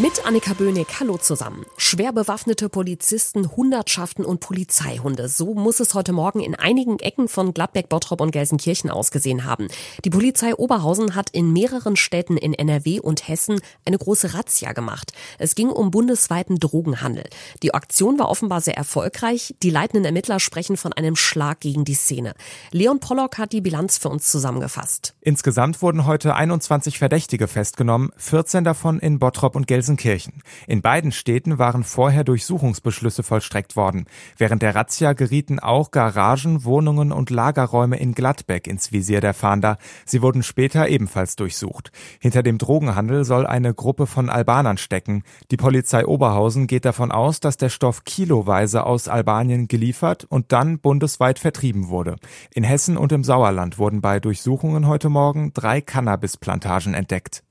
Mit Annika Böhnig, hallo zusammen. Schwer bewaffnete Polizisten, Hundertschaften und Polizeihunde. So muss es heute Morgen in einigen Ecken von Gladbeck, Bottrop und Gelsenkirchen ausgesehen haben. Die Polizei Oberhausen hat in mehreren Städten in NRW und Hessen eine große Razzia gemacht. Es ging um bundesweiten Drogenhandel. Die Aktion war offenbar sehr erfolgreich. Die leitenden Ermittler sprechen von einem Schlag gegen die Szene. Leon Pollock hat die Bilanz für uns zusammengefasst. Insgesamt wurden heute 21 Verdächtige festgenommen, 14 davon in Bottrop und Gelsenkirchen. Gelsenkirchen. In beiden Städten waren vorher Durchsuchungsbeschlüsse vollstreckt worden. Während der Razzia gerieten auch Garagen, Wohnungen und Lagerräume in Gladbeck ins Visier der Fahnder. Sie wurden später ebenfalls durchsucht. Hinter dem Drogenhandel soll eine Gruppe von Albanern stecken. Die Polizei Oberhausen geht davon aus, dass der Stoff kiloweise aus Albanien geliefert und dann bundesweit vertrieben wurde. In Hessen und im Sauerland wurden bei Durchsuchungen heute Morgen drei Cannabisplantagen entdeckt.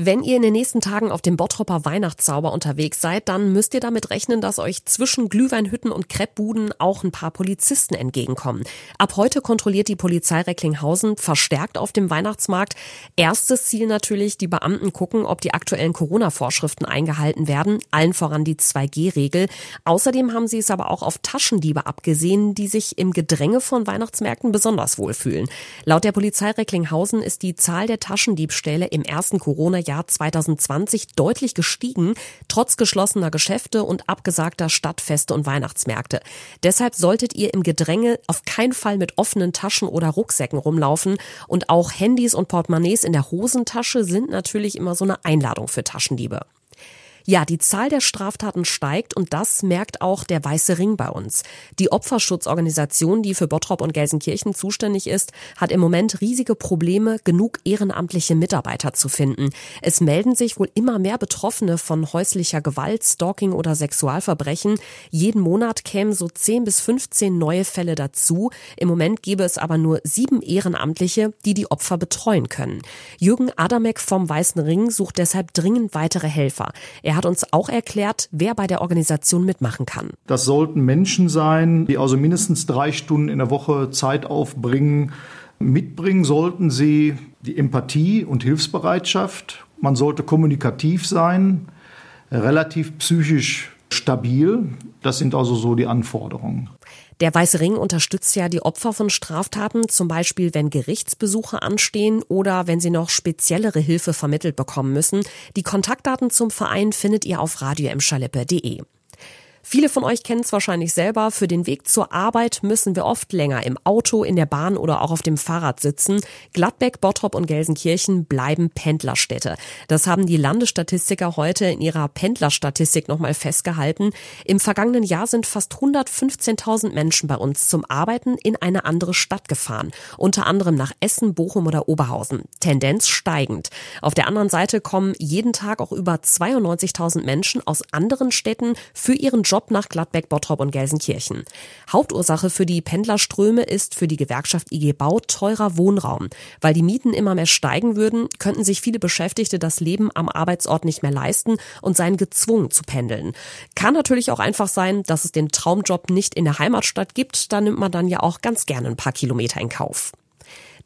Wenn ihr in den nächsten Tagen auf dem Bottropper Weihnachtszauber unterwegs seid, dann müsst ihr damit rechnen, dass euch zwischen Glühweinhütten und Kreppbuden auch ein paar Polizisten entgegenkommen. Ab heute kontrolliert die Polizei Recklinghausen verstärkt auf dem Weihnachtsmarkt. Erstes Ziel natürlich, die Beamten gucken, ob die aktuellen Corona-Vorschriften eingehalten werden, allen voran die 2G-Regel. Außerdem haben sie es aber auch auf Taschendiebe abgesehen, die sich im Gedränge von Weihnachtsmärkten besonders wohlfühlen. Laut der Polizei Recklinghausen ist die Zahl der Taschendiebstähle im ersten Corona Jahr 2020 deutlich gestiegen, trotz geschlossener Geschäfte und abgesagter Stadtfeste und Weihnachtsmärkte. Deshalb solltet ihr im Gedränge auf keinen Fall mit offenen Taschen oder Rucksäcken rumlaufen und auch Handys und Portemonnaies in der Hosentasche sind natürlich immer so eine Einladung für Taschendiebe. Ja, die Zahl der Straftaten steigt und das merkt auch der Weiße Ring bei uns. Die Opferschutzorganisation, die für Bottrop und Gelsenkirchen zuständig ist, hat im Moment riesige Probleme, genug ehrenamtliche Mitarbeiter zu finden. Es melden sich wohl immer mehr Betroffene von häuslicher Gewalt, Stalking oder Sexualverbrechen. Jeden Monat kämen so 10 bis 15 neue Fälle dazu. Im Moment gäbe es aber nur sieben Ehrenamtliche, die die Opfer betreuen können. Jürgen Adamek vom Weißen Ring sucht deshalb dringend weitere Helfer. Er hat uns auch erklärt, wer bei der Organisation mitmachen kann. Das sollten Menschen sein, die also mindestens drei Stunden in der Woche Zeit aufbringen. Mitbringen sollten sie die Empathie und Hilfsbereitschaft. Man sollte kommunikativ sein, relativ psychisch stabil. Das sind also so die Anforderungen. Der Weiße Ring unterstützt ja die Opfer von Straftaten, zum Beispiel wenn Gerichtsbesuche anstehen oder wenn sie noch speziellere Hilfe vermittelt bekommen müssen. Die Kontaktdaten zum Verein findet ihr auf radioemschalippe.de. Viele von euch kennen es wahrscheinlich selber. Für den Weg zur Arbeit müssen wir oft länger im Auto, in der Bahn oder auch auf dem Fahrrad sitzen. Gladbeck, Bottrop und Gelsenkirchen bleiben Pendlerstädte. Das haben die Landesstatistiker heute in ihrer Pendlerstatistik nochmal festgehalten. Im vergangenen Jahr sind fast 115.000 Menschen bei uns zum Arbeiten in eine andere Stadt gefahren. Unter anderem nach Essen, Bochum oder Oberhausen. Tendenz steigend. Auf der anderen Seite kommen jeden Tag auch über 92.000 Menschen aus anderen Städten für ihren Job Job nach Gladbeck, Bottrop und Gelsenkirchen. Hauptursache für die Pendlerströme ist für die Gewerkschaft IG Bau teurer Wohnraum. Weil die Mieten immer mehr steigen würden, könnten sich viele Beschäftigte das Leben am Arbeitsort nicht mehr leisten und seien gezwungen zu pendeln. Kann natürlich auch einfach sein, dass es den Traumjob nicht in der Heimatstadt gibt. Da nimmt man dann ja auch ganz gerne ein paar Kilometer in Kauf.